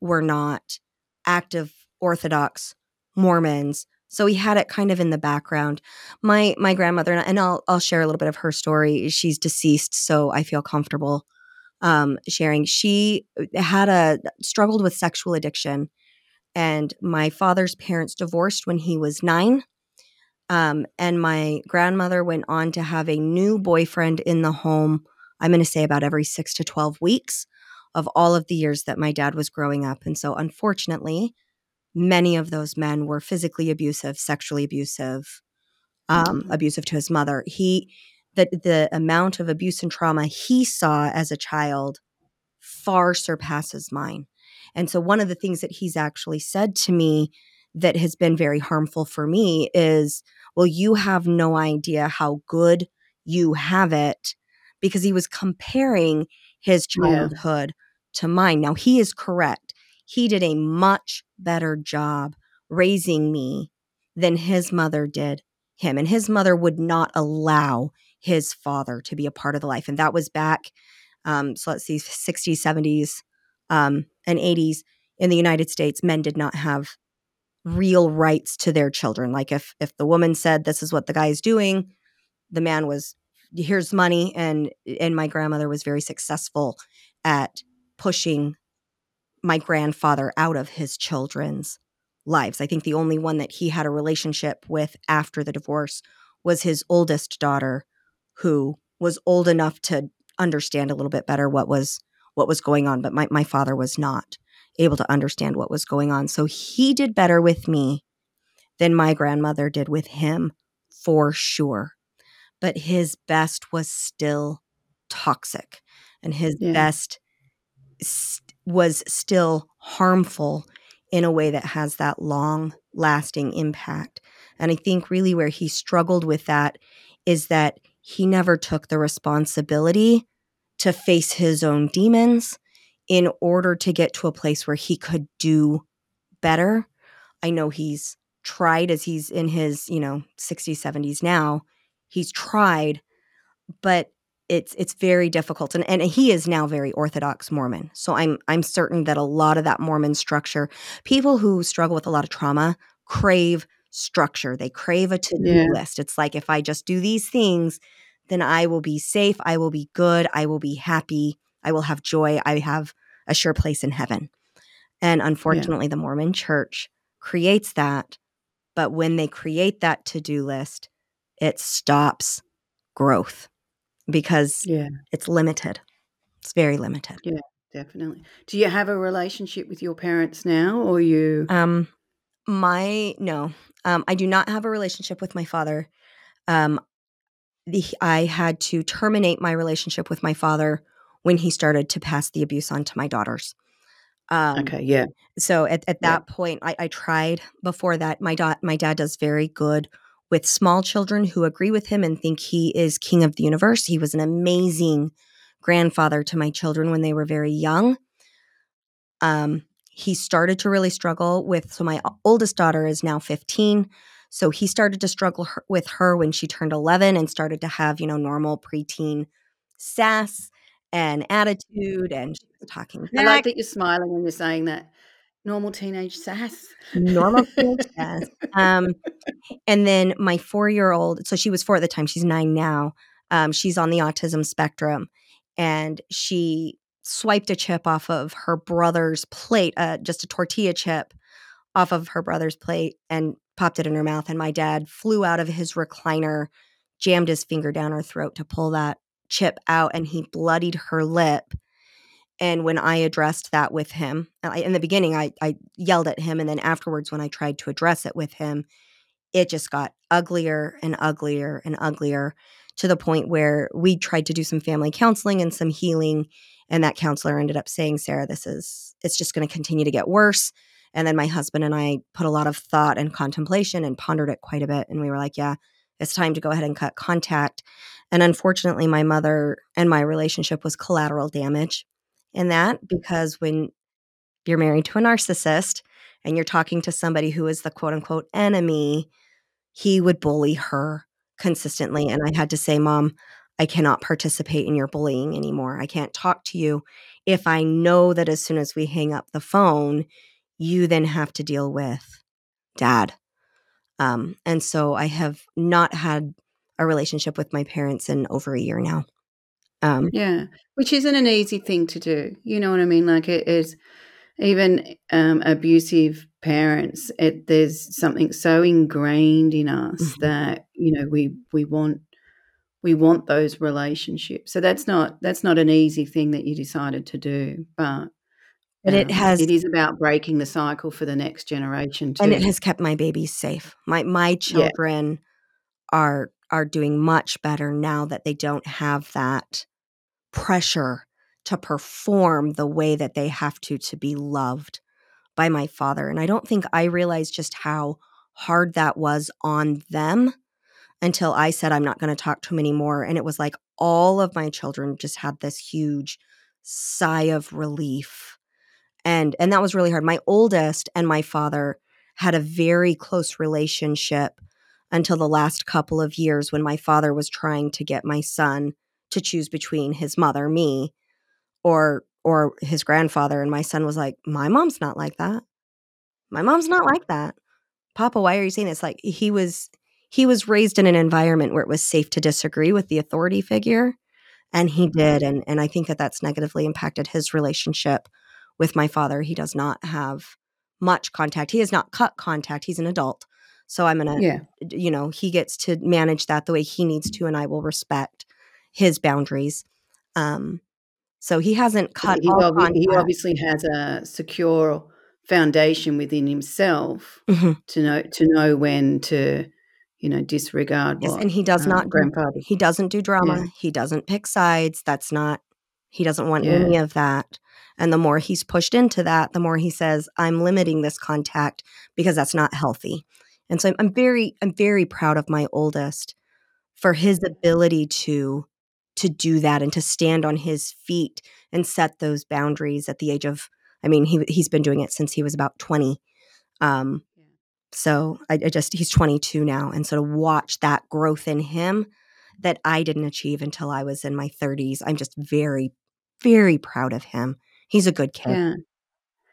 were not active Orthodox Mormons. So he had it kind of in the background. My my grandmother and I'll I'll share a little bit of her story. She's deceased, so I feel comfortable um, sharing. She had a struggled with sexual addiction, and my father's parents divorced when he was nine. Um, and my grandmother went on to have a new boyfriend in the home. I'm going to say about every six to twelve weeks of all of the years that my dad was growing up. And so, unfortunately, many of those men were physically abusive, sexually abusive, um, Mhm. abusive to his mother. He the the amount of abuse and trauma he saw as a child far surpasses mine. And so one of the things that he's actually said to me that has been very harmful for me is, well, you have no idea how good you have it because he was comparing his Yeah. childhood to mine. Now, he is correct. He did a much better job raising me than his mother did him. And his mother would not allow his father to be a part of the life. And that was back, um, so let's see, 60s, 70s, um, and 80s in the United States. Men did not have real rights to their children. Like if if the woman said this is what the guy is doing, the man was here's money and and my grandmother was very successful at pushing my grandfather out of his children's lives. I think the only one that he had a relationship with after the divorce was his oldest daughter who was old enough to understand a little bit better what was what was going on but my, my father was not able to understand what was going on so he did better with me than my grandmother did with him for sure but his best was still toxic and his Yeah. best st- was still harmful in a way that has that long lasting impact and i think really where he struggled with that is that he never took the responsibility to face his own demons in order to get to a place where he could do better i know he's tried as he's in his you know 60s 70s now he's tried but it's it's very difficult and, and he is now very orthodox mormon so i'm i'm certain that a lot of that mormon structure people who struggle with a lot of trauma crave structure they crave a to-do Yeah. list. It's like if i just do these things then i will be safe i will be good i will be happy i will have joy i have a sure place in heaven. And unfortunately the mormon church creates that but when they create that to-do list it stops growth because Yeah, it's limited. It's very limited. Yeah, definitely. Do you have a relationship with your parents now, or you? Um, my no, um, I do not have a relationship with my father. Um, the, I had to terminate my relationship with my father when he started to pass the abuse on to my daughters. Um, okay, yeah, so at, at Yeah. that point I, I tried before that my dad my dad does very good with small children who agree with him and think he is king of the universe he was an amazing grandfather to my children when they were very young um, he started to really struggle with so my oldest daughter is now 15 so he started to struggle her, with her when she turned 11 and started to have you know normal preteen sass and attitude and talking I back. like that you're smiling when you're saying that. Normal teenage sass. normal teenage *laughs* sass. Um, and then my four year old, so she was four at the time, she's nine now. Um, she's on the autism spectrum, and she swiped a chip off of her brother's plate, uh, just a tortilla chip off of her brother's plate, and popped it in her mouth. And my dad flew out of his recliner, jammed his finger down her throat to pull that chip out, and he bloodied her lip. And when I addressed that with him, I, in the beginning, I, I yelled at him. And then afterwards, when I tried to address it with him, it just got uglier and uglier and uglier to the point where we tried to do some family counseling and some healing. And that counselor ended up saying, Sarah, this is, it's just going to continue to get worse. And then my husband and I put a lot of thought and contemplation and pondered it quite a bit. And we were like, yeah, it's time to go ahead and cut contact. And unfortunately, my mother and my relationship was collateral damage in that because when you're married to a narcissist and you're talking to somebody who is the quote unquote enemy, he would bully her consistently. And I had to say, Mom, I cannot participate in your bullying anymore. I can't talk to you if I know that as soon as we hang up the phone, you then have to deal with dad. Um, and so I have not had a relationship with my parents in over a year now. Um, Yeah, which isn't an easy thing to do. You know what I mean? Like it is even um, abusive parents. It, there's something so ingrained in us Mhm. that you know we we want we want those relationships. So that's not that's not an easy thing that you decided to do, but but it um, has it is about breaking the cycle for the next generation too. and it has kept my babies safe. My my children are are doing much better now that they don't have that pressure to perform the way that they have to to be loved by my father. And I don't think I realized just how hard that was on them until I said I'm not going to talk to him anymore and it was like all of my children just had this huge sigh of relief. And and that was really hard. My oldest and my father had a very close relationship until the last couple of years when my father was trying to get my son to choose between his mother, me, or or his grandfather and my son was like, "My mom's not like that. My mom's not like that." Papa, why are you saying this? Like he was he was raised in an environment where it was safe to disagree with the authority figure and he did and and I think that that's negatively impacted his relationship with my father. He does not have much contact. He has not cut contact. He's an adult. So I'm going to, Yeah. you know, he gets to manage that the way he needs to, and I will respect his boundaries. Um, so he hasn't cut He, he obviously has a secure foundation within himself Mhm. to know to know when to, you know, disregard Yes, what and he does um, not grandfather. he doesn't do drama. He doesn't pick sides. That's not he doesn't want Yeah. any of that. And the more he's pushed into that, the more he says, "I'm limiting this contact because that's not healthy." And so I'm, I'm very I'm very proud of my oldest for his ability to to do that and to stand on his feet and set those boundaries at the age of I mean he he's been doing it since he was about 20. Um Yeah. so I, I just he's 22 now and so to watch that growth in him that I didn't achieve until I was in my 30s. I'm just very very proud of him. He's a good kid. Yeah.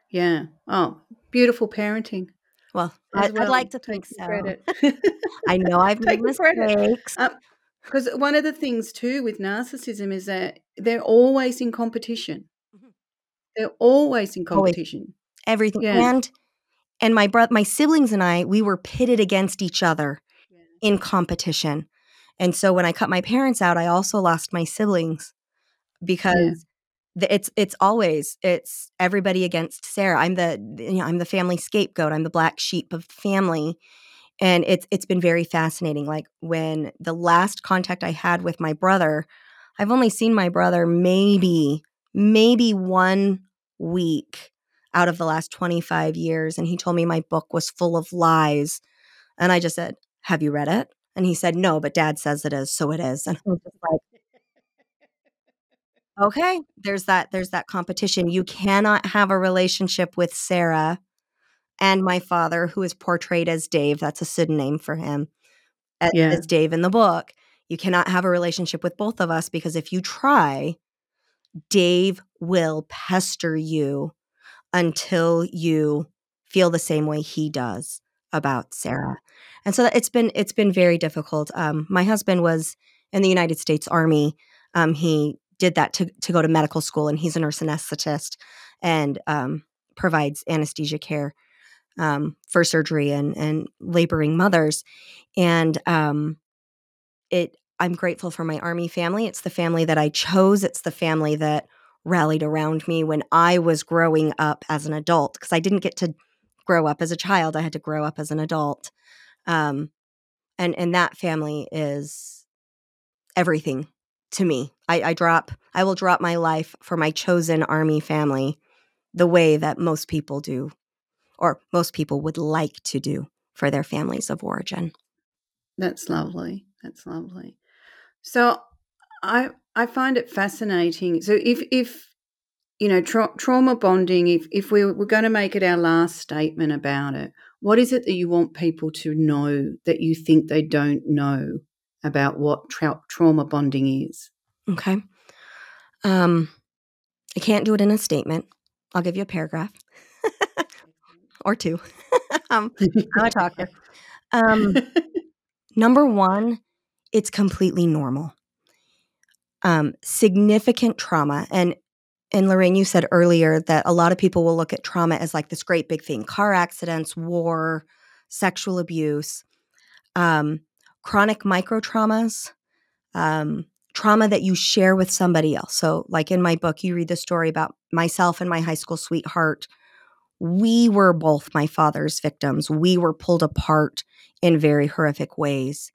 Yeah. Oh, beautiful parenting. Well, I, well. I'd like to Take think so. credit. *laughs* I know I've *laughs* made Take the credit. mistakes. Because one of the things too with narcissism is that they're always in competition. Mhm. They're always in Always. competition. everything Yeah. and and my brother my siblings and i we were pitted against each other Yeah. in competition and so when i cut my parents out i also lost my siblings because the, it's it's always it's everybody against sarah i'm the you know i'm the family scapegoat i'm the black sheep of the family and it's it's been very fascinating like when the last contact i had with my brother i've only seen my brother maybe maybe one week out of the last 25 years and he told me my book was full of lies and i just said have you read it? And he said no but dad says it is so it is. And i was just like okay there's that there's that competition. You cannot have a relationship with sarah and my father who is portrayed as dave that's a pseudonym for him as, Yeah. as dave in the book you cannot have a relationship with both of us because if you try dave will pester you until you feel the same way he does about sarah. And so it's been it's been very difficult. Um, my husband was in the united states army. Um, he did that to, to go to medical school and he's a nurse anesthetist and um, provides anesthesia care um, for surgery and, and laboring mothers. And um, it i'm grateful for my army family. It's the family that i chose. It's the family that rallied around me when i was growing up as an adult because i didn't get to grow up as a child. I had to grow up as an adult. Um, and and that family is everything to me. I, I drop i will drop my life for my chosen army family the way that most people do or most people would like to do for their families of origin That's lovely. That's lovely. So I I find it fascinating. So if if you know tra- trauma bonding, if if we we're going to make it our last statement about it, what is it that you want people to know that you think they don't know about what tra- trauma bonding is? okay um i can't do it in a statement i'll give you a paragraph or two *laughs* um *laughs* i'm a talker um Number one, it's completely normal. Um, significant trauma, and and Lorraine, you said earlier that a lot of people will look at trauma as like this great big thing: car accidents, war, sexual abuse, um, chronic micro traumas, um, trauma that you share with somebody else. So, like in my book, you read the story about myself and my high school sweetheart. We were both my father's victims. We were pulled apart in very horrific ways.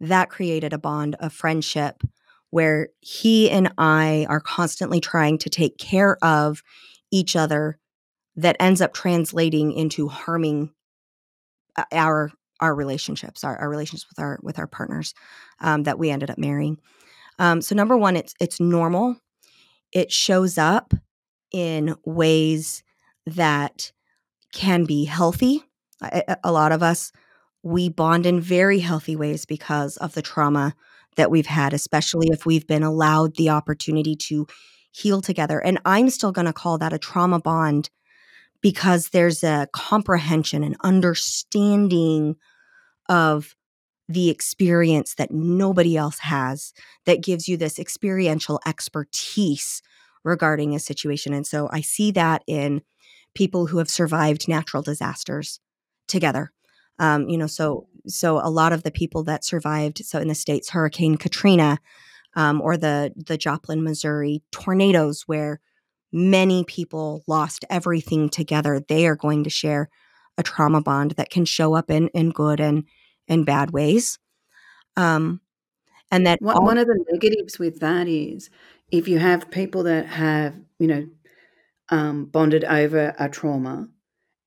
That created a bond of friendship where he and I are constantly trying to take care of each other that ends up translating into harming uh, our our relationships our, our relationships with our with our partners um, that we ended up marrying um, so number one it's it's normal it shows up in ways that can be healthy a, a- lot of us we bond in very healthy ways because of the trauma that we've had especially if we've been allowed the opportunity to heal together and i'm still going to call that a trauma bond because there's a comprehension and understanding of the experience that nobody else has that gives you this experiential expertise regarding a situation. And so I see that in people who have survived natural disasters together. Um, you know, so so a lot of the people that survived, so in the states, Hurricane Katrina, um, or the the Joplin, Missouri tornadoes, where many people lost everything together, they are going to share a trauma bond that can show up in in good and and bad ways. Um, and that one, all- one of the negatives with that is if you have people that have you know um, bonded over a trauma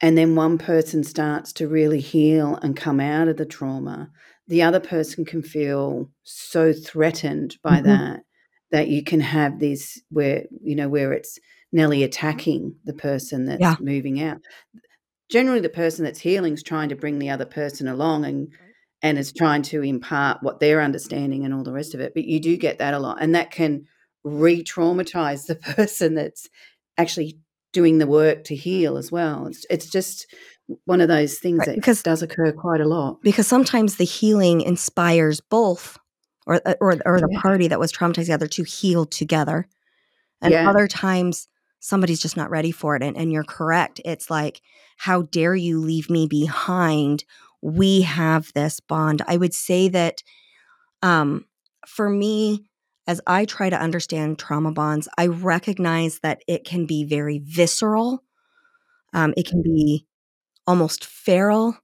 and then one person starts to really heal and come out of the trauma the other person can feel so threatened by mm-hmm. that that you can have this where you know where it's nearly attacking the person that's yeah. moving out generally the person that's healing is trying to bring the other person along and and is trying to impart what they're understanding and all the rest of it but you do get that a lot and that can re-traumatize the *laughs* person that's actually doing the work to heal as well it's, it's just one of those things right, that because, does occur quite a lot because sometimes the healing inspires both or uh, or, or the yeah. party that was traumatized together to heal together and yeah. other times somebody's just not ready for it and, and you're correct it's like how dare you leave me behind we have this bond i would say that um for me as i try to understand trauma bonds i recognize that it can be very visceral um, it can be almost feral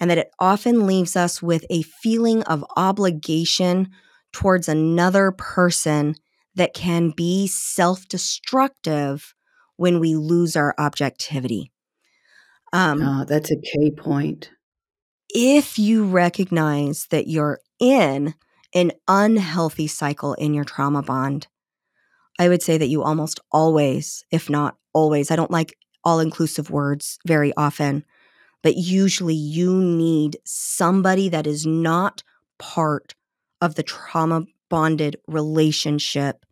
and that it often leaves us with a feeling of obligation towards another person that can be self destructive when we lose our objectivity. Um, oh, that's a key point. If you recognize that you're in an unhealthy cycle in your trauma bond, I would say that you almost always, if not always, I don't like all inclusive words very often, but usually you need somebody that is not part of the trauma bonded relationship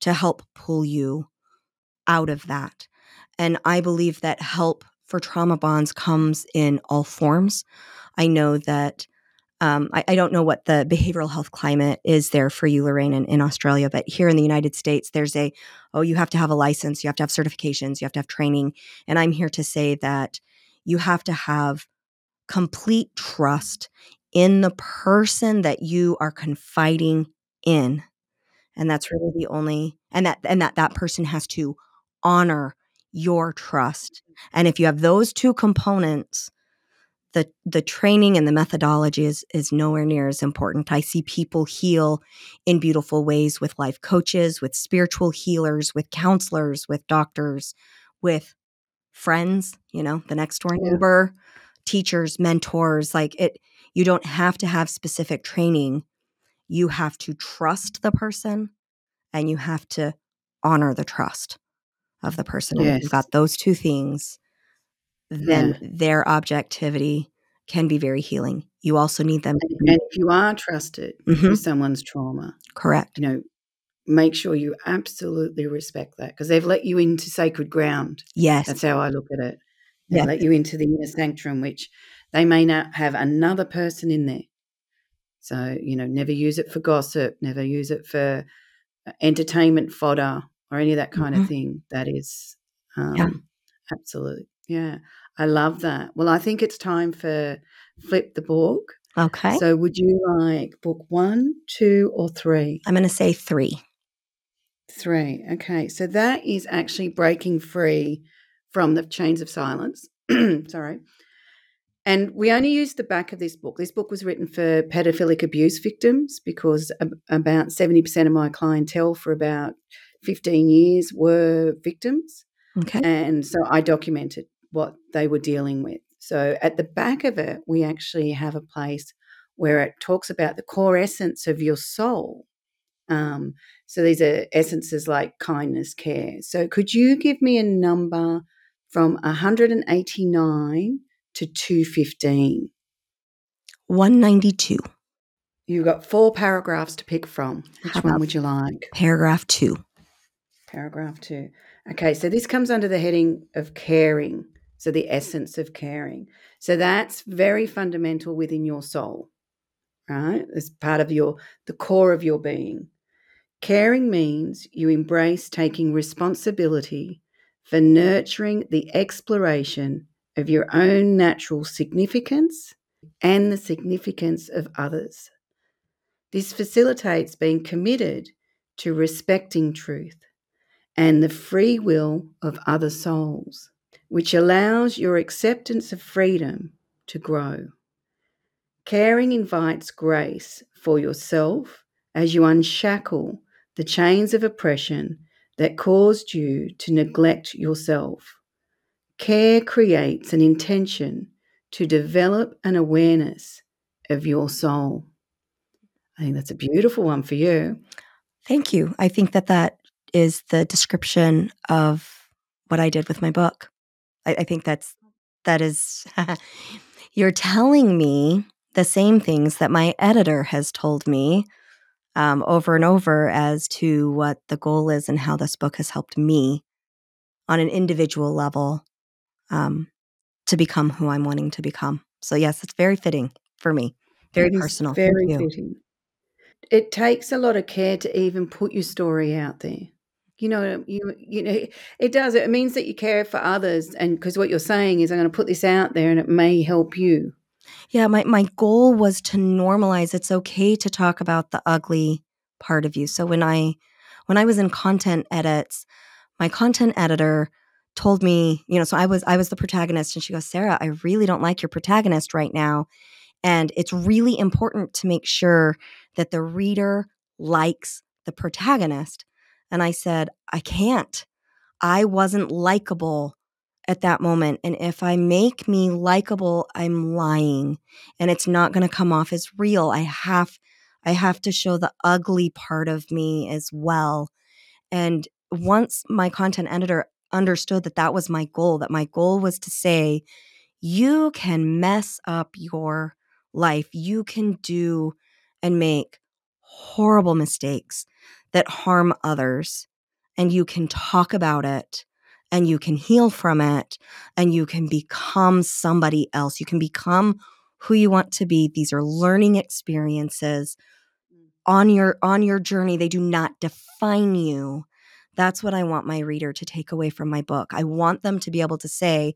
to help pull you out of that. And I believe that help for trauma bonds comes in all forms. I know that um, I, I, don't know what the behavioral health climate is there for you, Lorraine, in, in Australia, but here in the United States, there's a, oh, you have to have a license, you have to have certifications, you have to have training. And I'm here to say that you have to have complete trust in the person that you are confiding in. And that's really the only, and that, and that that person has to honor your trust. And if you have those two components, the the training and the methodology is is nowhere near as important. I see people heal in beautiful ways with life coaches, with spiritual healers, with counselors, with doctors, with friends, you know, the next door neighbor, yeah. teachers, mentors, like it you don't have to have specific training. You have to trust the person and you have to honor the trust of the person. Yes. you've got those two things, then yeah. their objectivity can be very healing. You also need them. And if you are trusted mm-hmm. with someone's trauma, correct. You know, make sure you absolutely respect that because they've let you into sacred ground. Yes, that's how I look at it. They yes. let you into the inner sanctum, which they may not have another person in there. So you know, never use it for gossip. Never use it for uh, entertainment fodder or any of that kind mm-hmm. of thing. That is, um, yeah. absolutely, yeah. I love that. Well, I think it's time for flip the book. Okay. So, would you like book one, two, or three? I'm going to say three. Three. Okay. So that is actually breaking free from the chains of silence. *clears throat* Sorry. And we only used the back of this book. This book was written for pedophilic abuse victims because about 70% of my clientele for about 15 years were victims. Okay. And so I documented what they were dealing with. So at the back of it, we actually have a place where it talks about the core essence of your soul. Um, so these are essences like kindness, care. So could you give me a number from 189 to 215? 192. You've got four paragraphs to pick from. Which one would you like? Paragraph two. Paragraph two. Okay, so this comes under the heading of caring. So the essence of caring. So that's very fundamental within your soul, right? As part of your the core of your being. Caring means you embrace taking responsibility for nurturing the exploration of your own natural significance and the significance of others. This facilitates being committed to respecting truth and the free will of other souls, which allows your acceptance of freedom to grow. Caring invites grace for yourself as you unshackle the chains of oppression that caused you to neglect yourself. Care creates an intention to develop an awareness of your soul. I think that's a beautiful one for you. Thank you. I think that that is the description of what I did with my book. I, I think that's that is *laughs* you're telling me the same things that my editor has told me um, over and over as to what the goal is and how this book has helped me on an individual level um, to become who I'm wanting to become. So yes, it's very fitting for me. Very personal. Very fitting. It takes a lot of care to even put your story out there. You know, you you know, it does. It means that you care for others, and because what you're saying is, I'm going to put this out there, and it may help you. Yeah, my my goal was to normalize. It's okay to talk about the ugly part of you. So when I when I was in content edits, my content editor told me, you know, so I was I was the protagonist and she goes, "Sarah, I really don't like your protagonist right now." And it's really important to make sure that the reader likes the protagonist. And I said, I can't. I wasn't likable at that moment. And if I make me likable, I'm lying and it's not going to come off as real. I have I have to show the ugly part of me as well. And once my content editor understood that that was my goal, that my goal was to say, you can mess up your life. You can do and make horrible mistakes that harm others, and you can talk about it and you can heal from it and you can become somebody else. You can become who you want to be. These are learning experiences on your on your journey. They do not define you. That's what I want my reader to take away from my book. I want them to be able to say,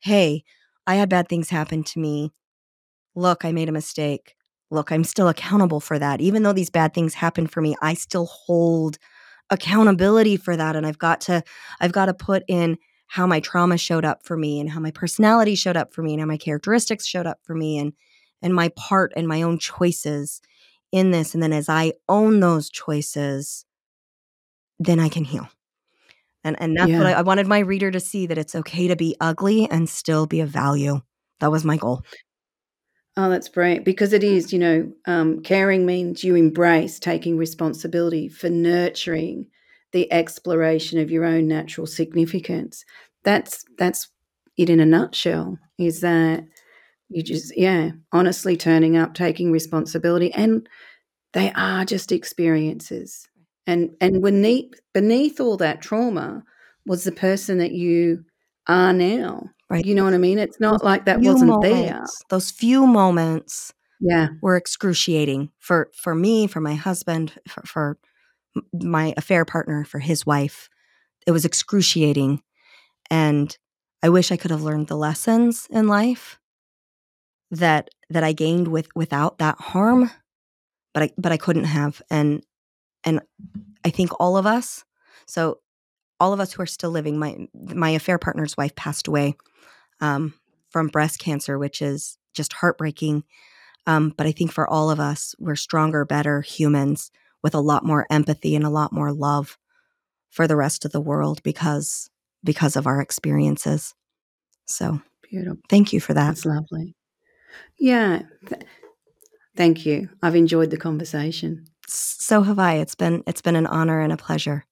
"Hey, I had bad things happen to me. Look, I made a mistake. Look, I'm still accountable for that. Even though these bad things happen for me, I still hold accountability for that and I've got to I've got to put in how my trauma showed up for me and how my personality showed up for me and how my characteristics showed up for me and and my part and my own choices in this and then as I own those choices then I can heal. And and that's yeah. what I, I wanted my reader to see that it's okay to be ugly and still be of value. That was my goal. Oh, that's brilliant. because it is, you know, um, caring means you embrace taking responsibility for nurturing the exploration of your own natural significance. That's that's it in a nutshell. Is that you just yeah, honestly turning up, taking responsibility, and they are just experiences. And and beneath beneath all that trauma was the person that you are now. Right. You know what I mean? It's not those like that wasn't moments, there. Those few moments yeah were excruciating for for me, for my husband, for, for my affair partner, for his wife. It was excruciating and I wish I could have learned the lessons in life that that I gained with without that harm, but I but I couldn't have and and I think all of us so all of us who are still living my my affair partner's wife passed away um, from breast cancer, which is just heartbreaking. Um, but I think for all of us, we're stronger, better humans with a lot more empathy and a lot more love for the rest of the world because because of our experiences. So beautiful. Thank you for that. That's lovely. Yeah. Th- thank you. I've enjoyed the conversation. So have I. It's been it's been an honor and a pleasure.